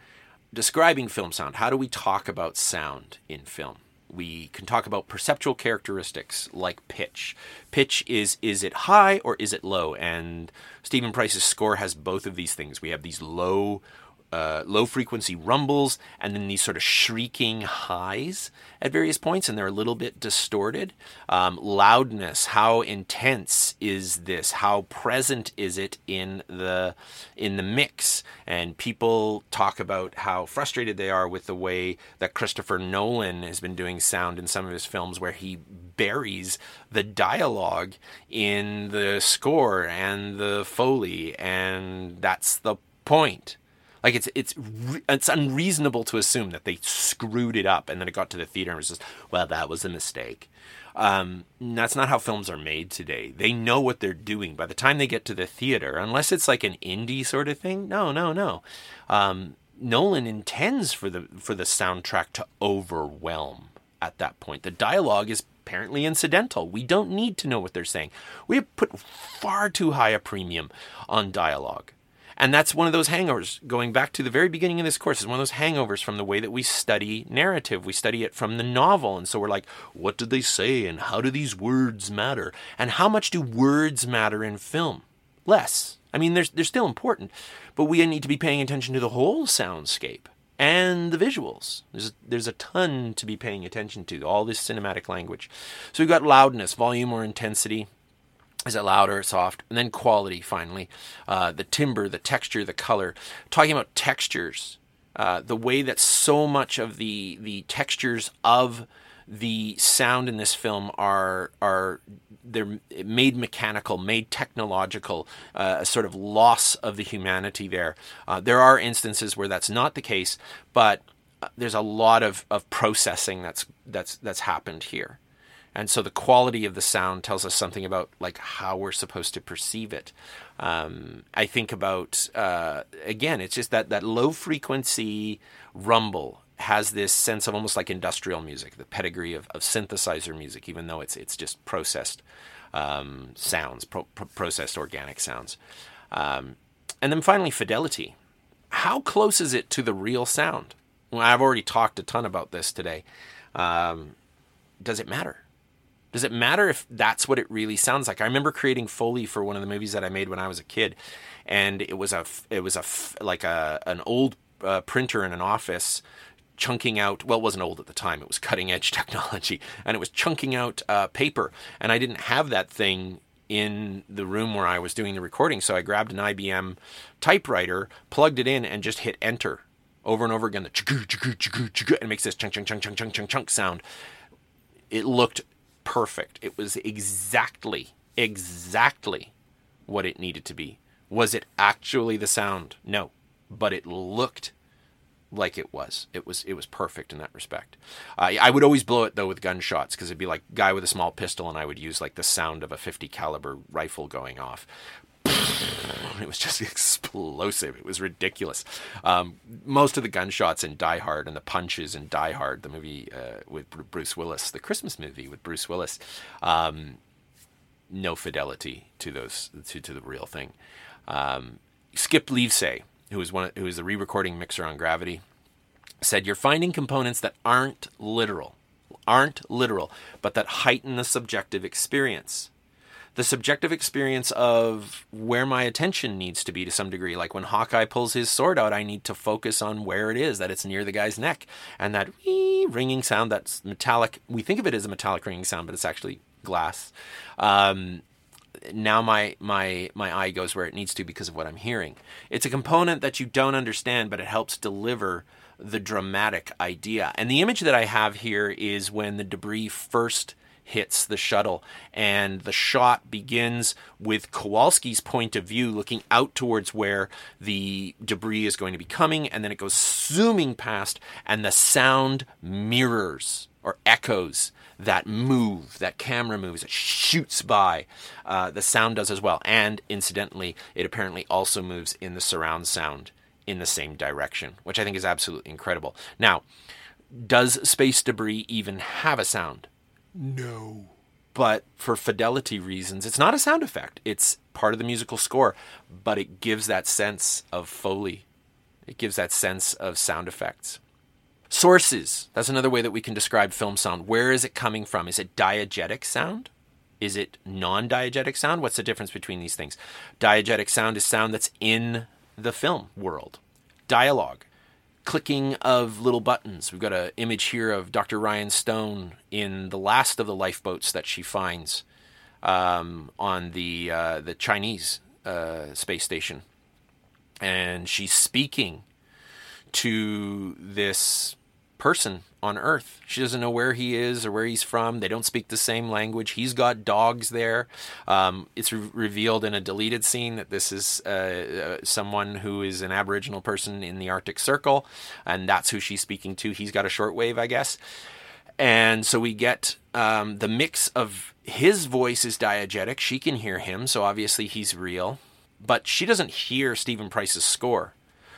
Describing film sound. How do we talk about sound in film? We can talk about perceptual characteristics like pitch. Pitch is is it high or is it low? And Steven Price's score has both of these things. We have these low uh, low frequency rumbles and then these sort of shrieking highs at various points, and they're a little bit distorted. Um, loudness, how intense is this? How present is it in the in the mix? And people talk about how frustrated they are with the way that Christopher Nolan has been doing sound in some of his films, where he buries the dialogue in the score and the foley, and that's the point Like it's it's it's unreasonable to assume that they screwed it up and then it got to the theater and was just well that was a mistake. Um, that's not how films are made today. They know what they're doing. By the time they get to the theater, unless it's like an indie sort of thing, no, no, no. Um, Nolan intends for the for the soundtrack to overwhelm at that point. The dialogue is apparently incidental. We don't need to know what they're saying. We have put far too high a premium on dialogue. And that's one of those hangovers, going back to the very beginning of this course, is one of those hangovers from the way that we study narrative. We study it from the novel. And so we're like, what did they say? And how do these words matter? And how much do words matter in film? Less. I mean, they're, they're still important, but we need to be paying attention to the whole soundscape and the visuals. There's, there's a ton to be paying attention to, all this cinematic language. So we've got loudness, volume or intensity, is it louder, or soft, and then quality finally, uh, the timbre, the texture, the color. Talking about textures, uh, the way that so much of the the textures of the sound in this film are are they're made mechanical, made technological, uh, a sort of loss of the humanity there. Uh, there are instances where that's not the case, but uh, there's a lot of, of processing that's that's that's happened here and so the quality of the sound tells us something about like how we're supposed to perceive it. Um, I think about uh, again, it's just that that low frequency rumble has this sense of almost like industrial music, the pedigree of, of synthesizer music, even though it's it's just processed um, sounds, pro- pro- processed organic sounds. Um, and then finally, fidelity. How close is it to the real sound? Well, I've already talked a ton about this today. Um, does it matter? Does it matter if that's what it really sounds like? I remember creating Foley for one of the movies that I made when I was a kid, and it was a it was a like a an old uh, printer in an office chunking out well it wasn't old at the time it was cutting edge technology and it was chunking out uh, paper and i didn't have that thing in the room where i was doing the recording so i grabbed an ibm typewriter plugged it in and just hit enter over and over again the and it makes this chunk chunk chunk chunk chunk chunk chunk sound it looked perfect. It was exactly, exactly what it needed to be. Was it actually the sound? No, but it looked like it was. It was it was perfect in that respect. Uh, I would always blow it though with gunshots because it'd be like guy with a small pistol, and I would use like the sound of a 50 caliber rifle going off. It was just explosive. It was ridiculous. Um, most of the gunshots in Die Hard and the punches in Die Hard, the movie uh, with Bruce Willis, the Christmas movie with Bruce Willis, um, no fidelity to those to, to the real thing. Um, Skip Lievsay, who was one who was the re-recording mixer on Gravity, said you're finding components that aren't literal, aren't literal, but that heighten the subjective experience the subjective experience of where my attention needs to be to some degree. Like when Hawkeye pulls his sword out, I need to focus on where it is, that it's near the guy's neck. And that ringing sound, that's metallic. We think of it as a metallic ringing sound, but it's actually glass. Um, now my my my eye goes where it needs to because of what I'm hearing. It's a component that you don't understand, but it helps deliver the dramatic idea. And the image that I have here is when the debris first hits the shuttle. And the shot begins with Kowalski's point of view looking out towards where the debris is going to be coming. And then it goes zooming past, and the sound mirrors or echoes that move, that camera moves, it shoots by. Uh, the sound does as well. And incidentally, it apparently also moves in the surround sound in the same direction, which I think is absolutely incredible. Now, does space debris even have a sound? No. But for fidelity reasons, it's not a sound effect. It's part of the musical score, but it gives that sense of Foley. It gives that sense of sound effects. Sources. That's another way that we can describe film sound. Where is it coming from? Is it diegetic sound? Is it non diegetic sound? What's the difference between these things? Diegetic sound is sound that's in the film world. Dialogue clicking of little buttons. We've got an image here of Dr. Ryan Stone in the last of the lifeboats that she finds um, on the uh, the Chinese uh, space station, and she's speaking to this person on Earth. She doesn't know where he is or where he's from. They don't speak the same language. He's got dogs there. Um, it's re- revealed in a deleted scene that this is uh, uh, someone who is an Aboriginal person in the Arctic Circle, and that's who she's speaking to. He's got a shortwave, I guess. And so we get um, the mix of his voice is diegetic. She can hear him, so obviously he's real. But she doesn't hear Steven Price's score.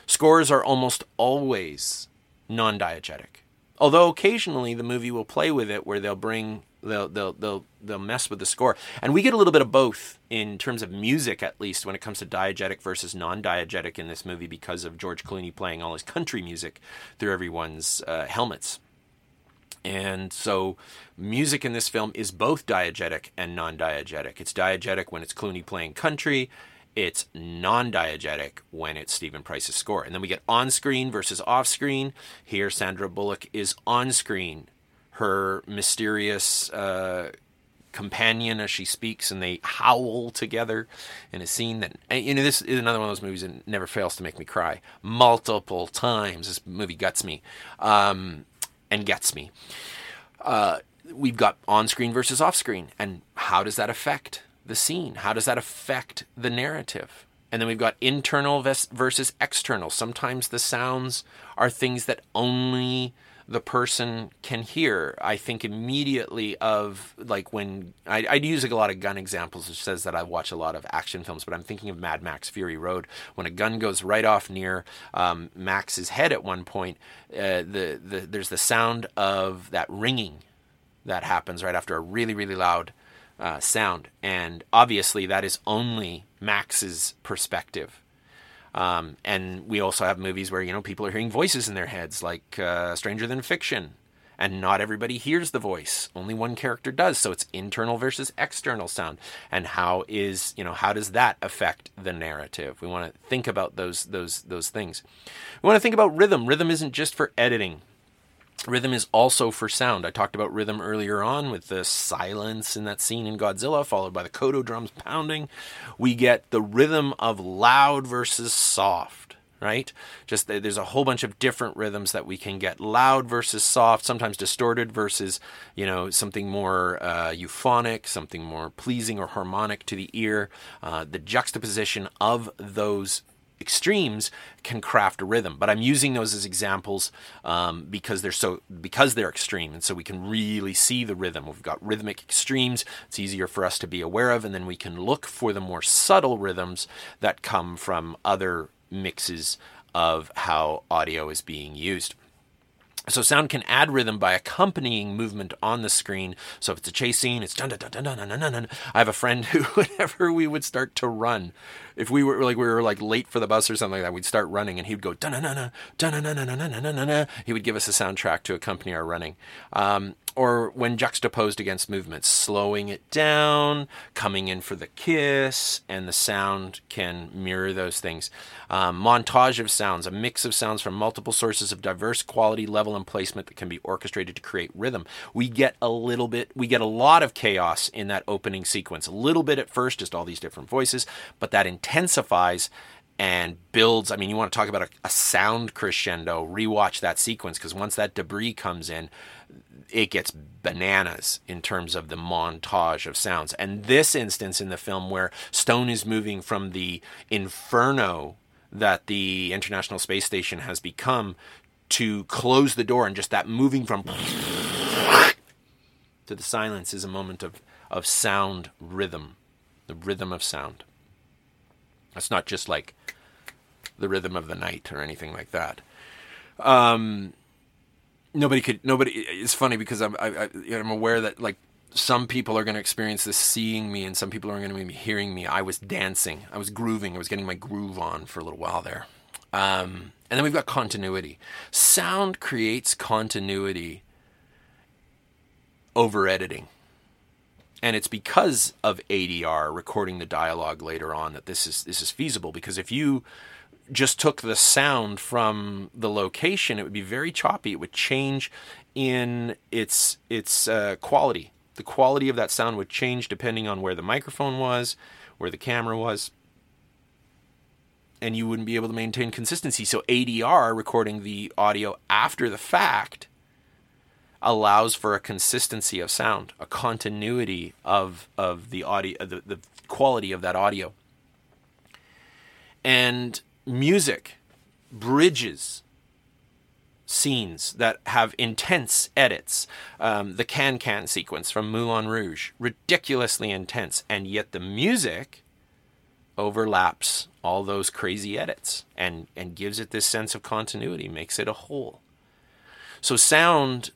Scores are almost always non diegetic. Although occasionally the movie will play with it where they'll bring they'll they'll they'll they'll mess with the score. And we get a little bit of both in terms of music at least when it comes to diegetic versus non-diegetic in this movie because of George Clooney playing all his country music through everyone's uh, helmets. And so, music in this film is both diegetic and non diegetic. It's diegetic when it's Clooney playing country, it's non diegetic when it's Steven Price's score. And then we get on screen versus off screen. Here, Sandra Bullock is on screen. Her mysterious uh, companion as she speaks, and they howl together in a scene that, you know, this is another one of those movies that never fails to make me cry multiple times. This movie guts me. Um, and gets me. Uh, we've got on screen versus off screen. And how does that affect the scene? How does that affect the narrative? And then we've got internal versus external. Sometimes the sounds are things that only the person can hear. I think immediately of like when I, I use a lot of gun examples, which says that I watch a lot of action films, but I'm thinking of Mad Max Fury Road when a gun goes right off near um, Max's head at one point. Uh, the, the there's the sound of that ringing that happens right after a really really loud uh, sound, and obviously that is only Max's perspective um, and we also have movies where you know people are hearing voices in their heads, like uh, Stranger Than Fiction, and not everybody hears the voice. Only one character does. So it's internal versus external sound, and how is you know how does that affect the narrative? We want to think about those those those things. We want to think about rhythm. Rhythm isn't just for editing. Rhythm is also for sound. I talked about rhythm earlier on with the silence in that scene in Godzilla, followed by the koto drums pounding. We get the rhythm of loud versus soft, right? Just there's a whole bunch of different rhythms that we can get loud versus soft, sometimes distorted versus, you know, something more uh, euphonic, something more pleasing or harmonic to the ear. Uh, the juxtaposition of those extremes can craft a rhythm. But I'm using those as examples um, because they're so because they're extreme, and so we can really see the rhythm. We've got rhythmic extremes; it's easier for us to be aware of, and then we can look for the more subtle rhythms that come from other mixes of how audio is being used. So sound can add rhythm by accompanying movement on the screen. So if it's a chase scene, it's dun dun dun dun dun dun dun. dun. I have a friend who, whenever we would start to run, if we were like we were like late for the bus or something like that, we'd start running and he'd go da na na na na na na na na na. He would give us a soundtrack to accompany our running. Um, or when juxtaposed against movement, slowing it down, coming in for the kiss, and the sound can mirror those things. Um, montage of sounds, a mix of sounds from multiple sources of diverse quality, level, and placement that can be orchestrated to create rhythm. We get a little bit, we get a lot of chaos in that opening sequence. A little bit at first, just all these different voices, but that intense intensifies and builds. I mean, you want to talk about a, a sound crescendo, rewatch that sequence because once that debris comes in, it gets bananas in terms of the montage of sounds. And this instance in the film where Stone is moving from the inferno that the International Space Station has become to close the door and just that moving from to the silence is a moment of, of sound rhythm, the rhythm of sound. It's not just like the rhythm of the night or anything like that. Um, nobody could nobody it's funny because i'm I, I, i'm aware that like some people are going to experience this seeing me and some people are going to be hearing me. I was dancing. I was grooving. I was getting my groove on for a little while there. Um, and then we've got continuity. Sound creates continuity over editing and it's because of ADR recording the dialogue later on that this is this is feasible because if you just took the sound from the location, it would be very choppy. It would change in its its uh, quality. The quality of that sound would change depending on where the microphone was, where the camera was, and you wouldn't be able to maintain consistency. So ADR, recording the audio after the fact, allows for a consistency of sound, a continuity of of the audio, the, the quality of that audio. And music bridges scenes that have intense edits. Um, the Can Can sequence from Moulin Rouge, ridiculously intense, and yet the music overlaps all those crazy edits and, and gives it this sense of continuity, makes it a whole. So sound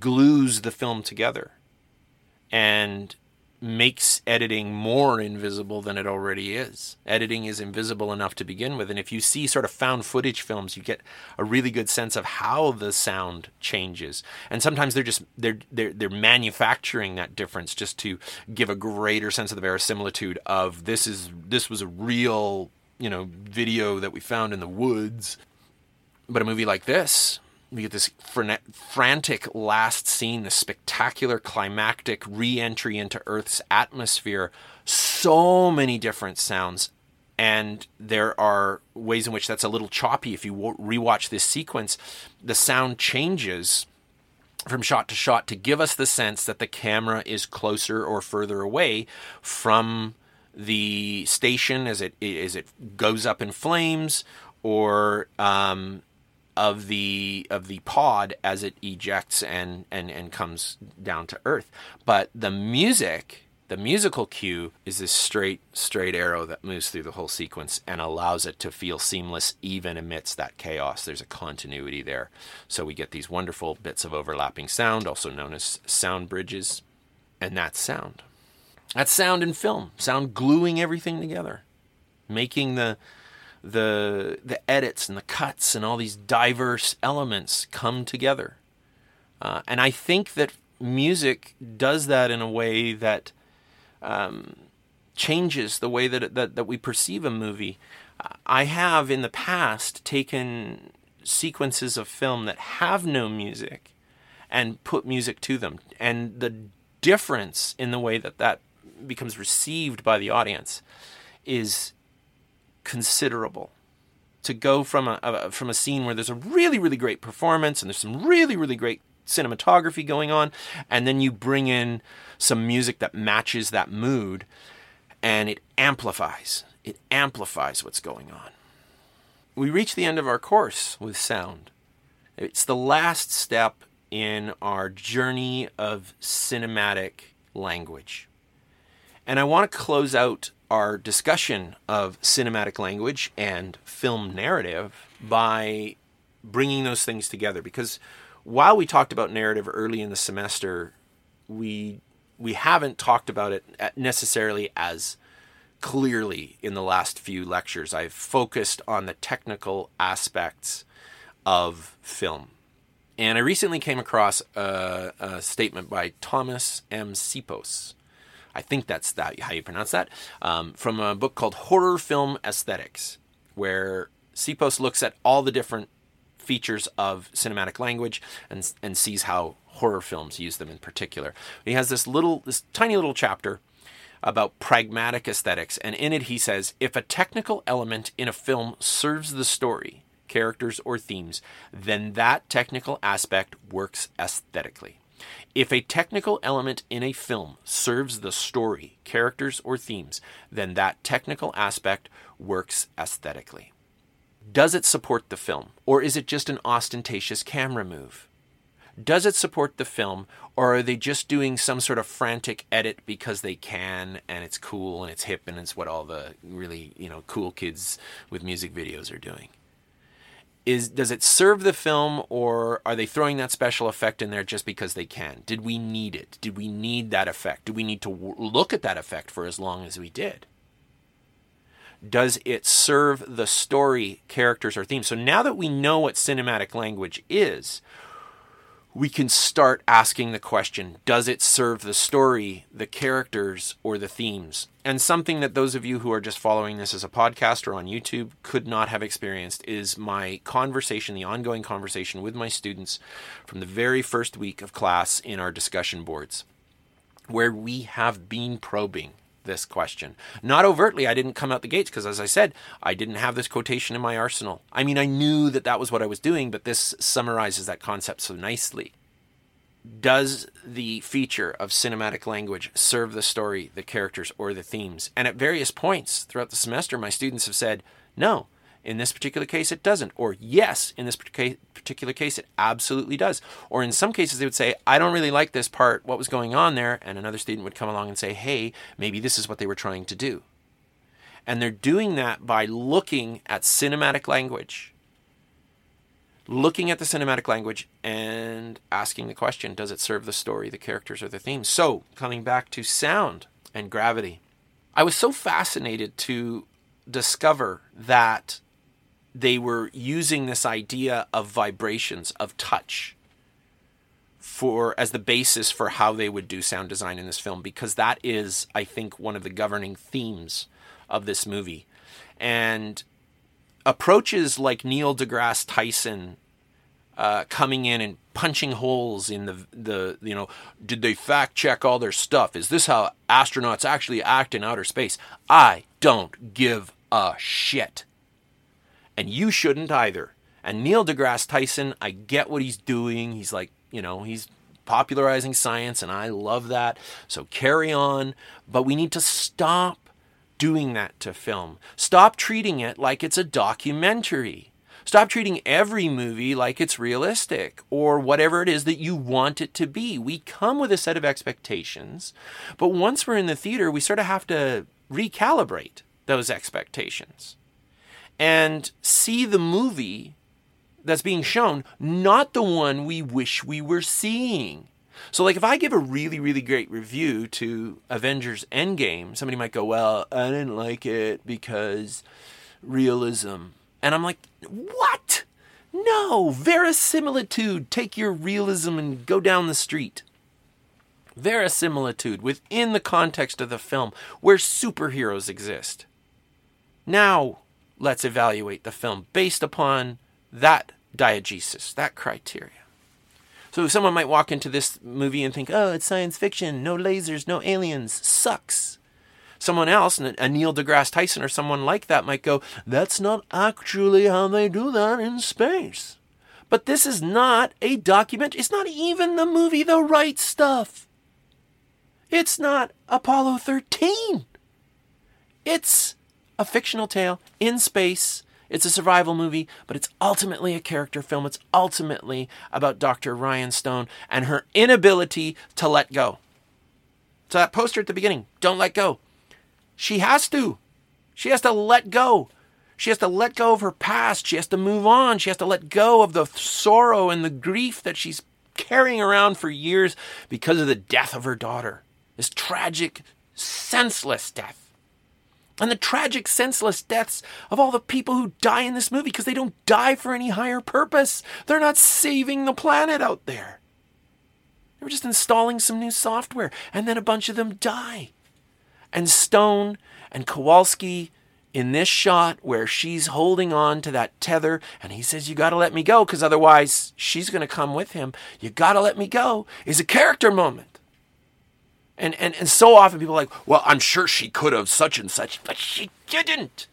glues the film together and makes editing more invisible than it already is. Editing is invisible enough to begin with, and if you see sort of found footage films, you get a really good sense of how the sound changes. And sometimes they're just they're they're they're manufacturing that difference just to give a greater sense of the verisimilitude of this is this was a real, you know, video that we found in the woods. But a movie like this, we get this frantic last scene, this spectacular climactic re-entry into Earth's atmosphere. So many different sounds, and there are ways in which that's a little choppy. If you rewatch this sequence, the sound changes from shot to shot to give us the sense that the camera is closer or further away from the station as it as it goes up in flames, or um, of the of the pod as it ejects and and and comes down to earth. But the music the musical cue is this straight straight arrow that moves through the whole sequence and allows it to feel seamless even amidst that chaos. There's a continuity there. So we get these wonderful bits of overlapping sound also known as sound bridges and that's sound. That's sound in film sound gluing everything together making the the the edits and the cuts and all these diverse elements come together. Uh, and I think that music does that in a way that um, changes the way that, that that we perceive a movie. I have in the past taken sequences of film that have no music and put music to them, and the difference in the way that that becomes received by the audience is considerable. To go from a, a, from a scene where there's a really really great performance and there's some really really great cinematography going on and then you bring in some music that matches that mood and it amplifies it amplifies what's going on. We reach the end of our course with sound. It's the last step in our journey of cinematic language and i want to close out our discussion of cinematic language and film narrative by bringing those things together. Because while we talked about narrative early in the semester we we haven't talked about it uh, necessarily as clearly in the last few lectures. I've focused on the technical aspects of film. And i recently came across a, a statement by thomas m. Sipos I think that's that, how you pronounce that, um, from a book called Horror Film Aesthetics, where Sipos looks at all the different features of cinematic language and, and sees how horror films use them in particular. He has this little, this tiny little chapter about pragmatic aesthetics, and in it he says if a technical element in a film serves the story, characters, or themes, then that technical aspect works aesthetically. If a technical element in a film serves the story, characters, or themes, then that technical aspect works aesthetically. Does it support the film, or is it just an ostentatious camera move? Does it support the film, or are they just doing some sort of frantic edit because they can and it's cool and it's hip and it's what all the really, you know, cool kids with music videos are doing? Is does it serve the film or are they throwing that special effect in there just because they can? Did we need it? Did we need that effect? Do we need to w- look at that effect for as long as we did? Does it serve the story characters or themes so now that we know what cinematic language is we can start asking the question does it serve the story, the characters, or the themes? And something that those of you who are just following this as a podcast or on YouTube could not have experienced is my conversation, the ongoing conversation with my students from the very first week of class in our discussion boards, where we have been probing this question. Not overtly, I didn't come out the gates because, as I said, I didn't have this quotation in my arsenal. I mean, I knew that that was what I was doing, but this summarizes that concept so nicely. does the feature of cinematic language serve the story, the characters, or the themes? And at various points throughout the semester, my students have said, no, in this particular case, it doesn't. Or yes, in this particular case, it absolutely does. Or in some cases, they would say, I don't really like this part, what was going on there? And another student would come along and say, hey, maybe this is what they were trying to do. And they're doing that by looking at cinematic language looking at the cinematic language and asking the question does it serve the story, the characters, or the themes? So, coming back to sound and gravity, I was so fascinated to discover that they were using this idea of vibrations, of touch. For as the basis for how they would do sound design in this film, because that is, I think, one of the governing themes of this movie. And approaches like Neil deGrasse Tyson uh, coming in and punching holes in the the you know did they fact check all their stuff is this how astronauts actually act in outer space i don't give a shit and you shouldn't either and neil degrasse tyson i get what he's doing he's like you know he's popularizing science and i love that so carry on but we need to stop doing that to film. Stop treating it like it's a documentary. Stop treating every movie like it's realistic or whatever it is that you want it to be. We come with a set of expectations, but once we're in the theater, we sort of have to recalibrate those expectations and see the movie that's being shown, not the one we wish we were seeing. So, like, if I give a really, really great review to Avengers Endgame, somebody might go, Well, I didn't like it because realism. And I'm like, What? No, verisimilitude. Take your realism and go down the street. Verisimilitude within the context of the film where superheroes exist. Now, let's evaluate the film based upon that diegesis, that criteria. So someone might walk into this movie and think, oh, it's science fiction, no lasers, no aliens, sucks. Someone else, a Neil deGrasse Tyson or someone like that, might go, that's not actually how they do that in space. But this is not a document. It's not even the movie The Right Stuff. It's not Apollo 13. It's a fictional tale in space it's a survival movie, but it's ultimately a character film. It's ultimately about Dr. Ryan Stone and her inability to let go. So that poster at the beginning, don't let go. She has to. She has to let go. She has to let go of her past. She has to move on. She has to let go of the sorrow and the grief that she's carrying around for years because of the death of her daughter. This tragic, senseless death and the tragic, senseless deaths of all the people who die in this movie because they don't die for any higher purpose. They're not saving the planet out there. They were just installing some new software, and then a bunch of them die. And Stone and Kowalski in this shot where she's holding on to that tether and he says, You gotta let me go because otherwise she's gonna come with him. You gotta let me go is a character moment. And, and, and so often people are like, well, I'm sure she could have such and such, but she didn't.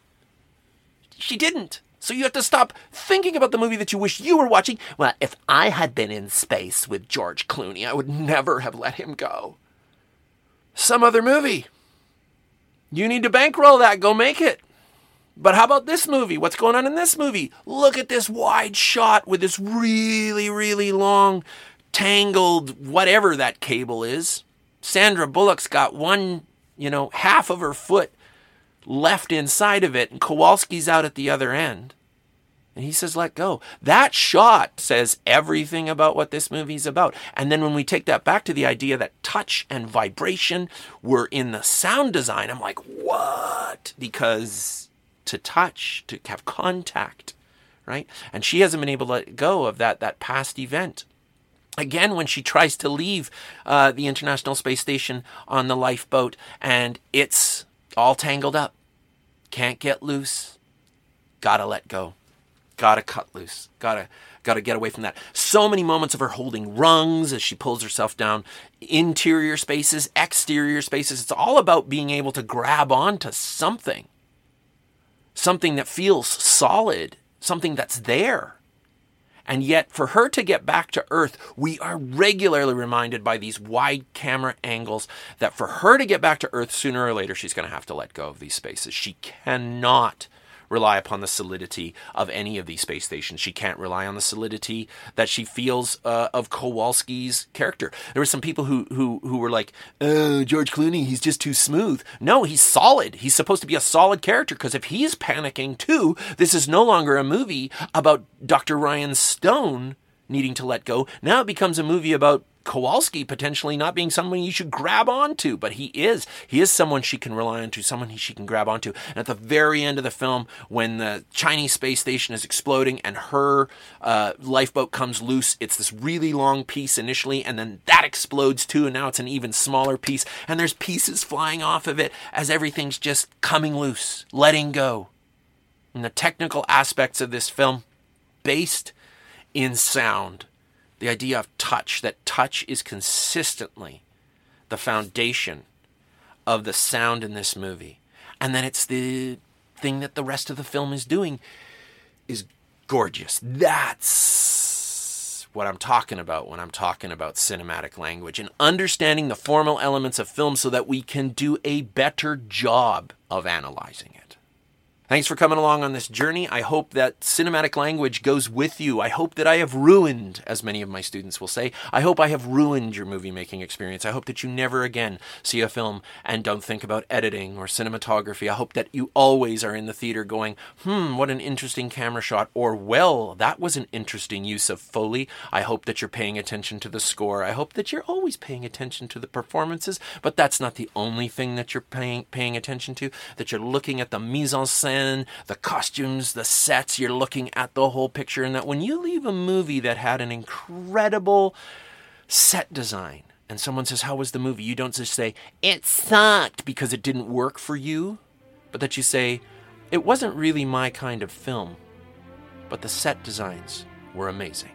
She didn't. So you have to stop thinking about the movie that you wish you were watching. Well, if I had been in space with George Clooney, I would never have let him go. Some other movie. You need to bankroll that, go make it. But how about this movie? What's going on in this movie? Look at this wide shot with this really, really long, tangled, whatever that cable is. Sandra Bullock's got one, you know, half of her foot left inside of it, and Kowalski's out at the other end. And he says, let go. That shot says everything about what this movie's about. And then when we take that back to the idea that touch and vibration were in the sound design, I'm like, what? Because to touch, to have contact, right? And she hasn't been able to let go of that, that past event. Again, when she tries to leave uh, the International Space Station on the lifeboat and it's all tangled up, can't get loose, gotta let go, gotta cut loose, gotta gotta get away from that. So many moments of her holding rungs as she pulls herself down, interior spaces, exterior spaces. It's all about being able to grab onto something, something that feels solid, something that's there And yet, for her to get back to Earth, we are regularly reminded by these wide camera angles that for her to get back to Earth sooner or later, she's going to have to let go of these spaces. She cannot rely upon the solidity of any of these space stations. She can't rely on the solidity that she feels uh, of Kowalski's character. There were some people who who who were like, oh, George Clooney, he's just too smooth. No, he's solid. He's supposed to be a solid character because if he's panicking too, this is no longer a movie about Dr. Ryan Stone needing to let go. Now it becomes a movie about Kowalski potentially not being someone you should grab onto, but he is. He is someone she can rely on to, someone she can grab onto. And at the very end of the film, when the Chinese space station is exploding and her uh, lifeboat comes loose, it's this really long piece initially, and then that explodes too, and now it's an even smaller piece, and there's pieces flying off of it as everything's just coming loose, letting go. And the technical aspects of this film, based in sound the idea of touch, that touch is consistently the foundation of the sound in this movie. And then it's the thing that the rest of the film is doing is gorgeous. That's what I'm talking about when I'm talking about cinematic language and understanding the formal elements of film so that we can do a better job of analyzing it. Thanks for coming along on this journey. I hope that cinematic language goes with you. I hope that I have ruined, as many of my students will say, I hope I have ruined your movie making experience. I hope that you never again see a film and don't think about editing or cinematography. I hope that you always are in the theater going, hmm, what an interesting camera shot, or well, that was an interesting use of Foley. I hope that you're paying attention to the score. I hope that you're always paying attention to the performances, but that's not the only thing that you're paying, paying attention to, that you're looking at the mise en scène the costumes, the sets, you're looking at the whole picture. And that when you leave a movie that had an incredible set design and someone says, How was the movie? You don't just say, It sucked because it didn't work for you, but that you say, It wasn't really my kind of film, but the set designs were amazing.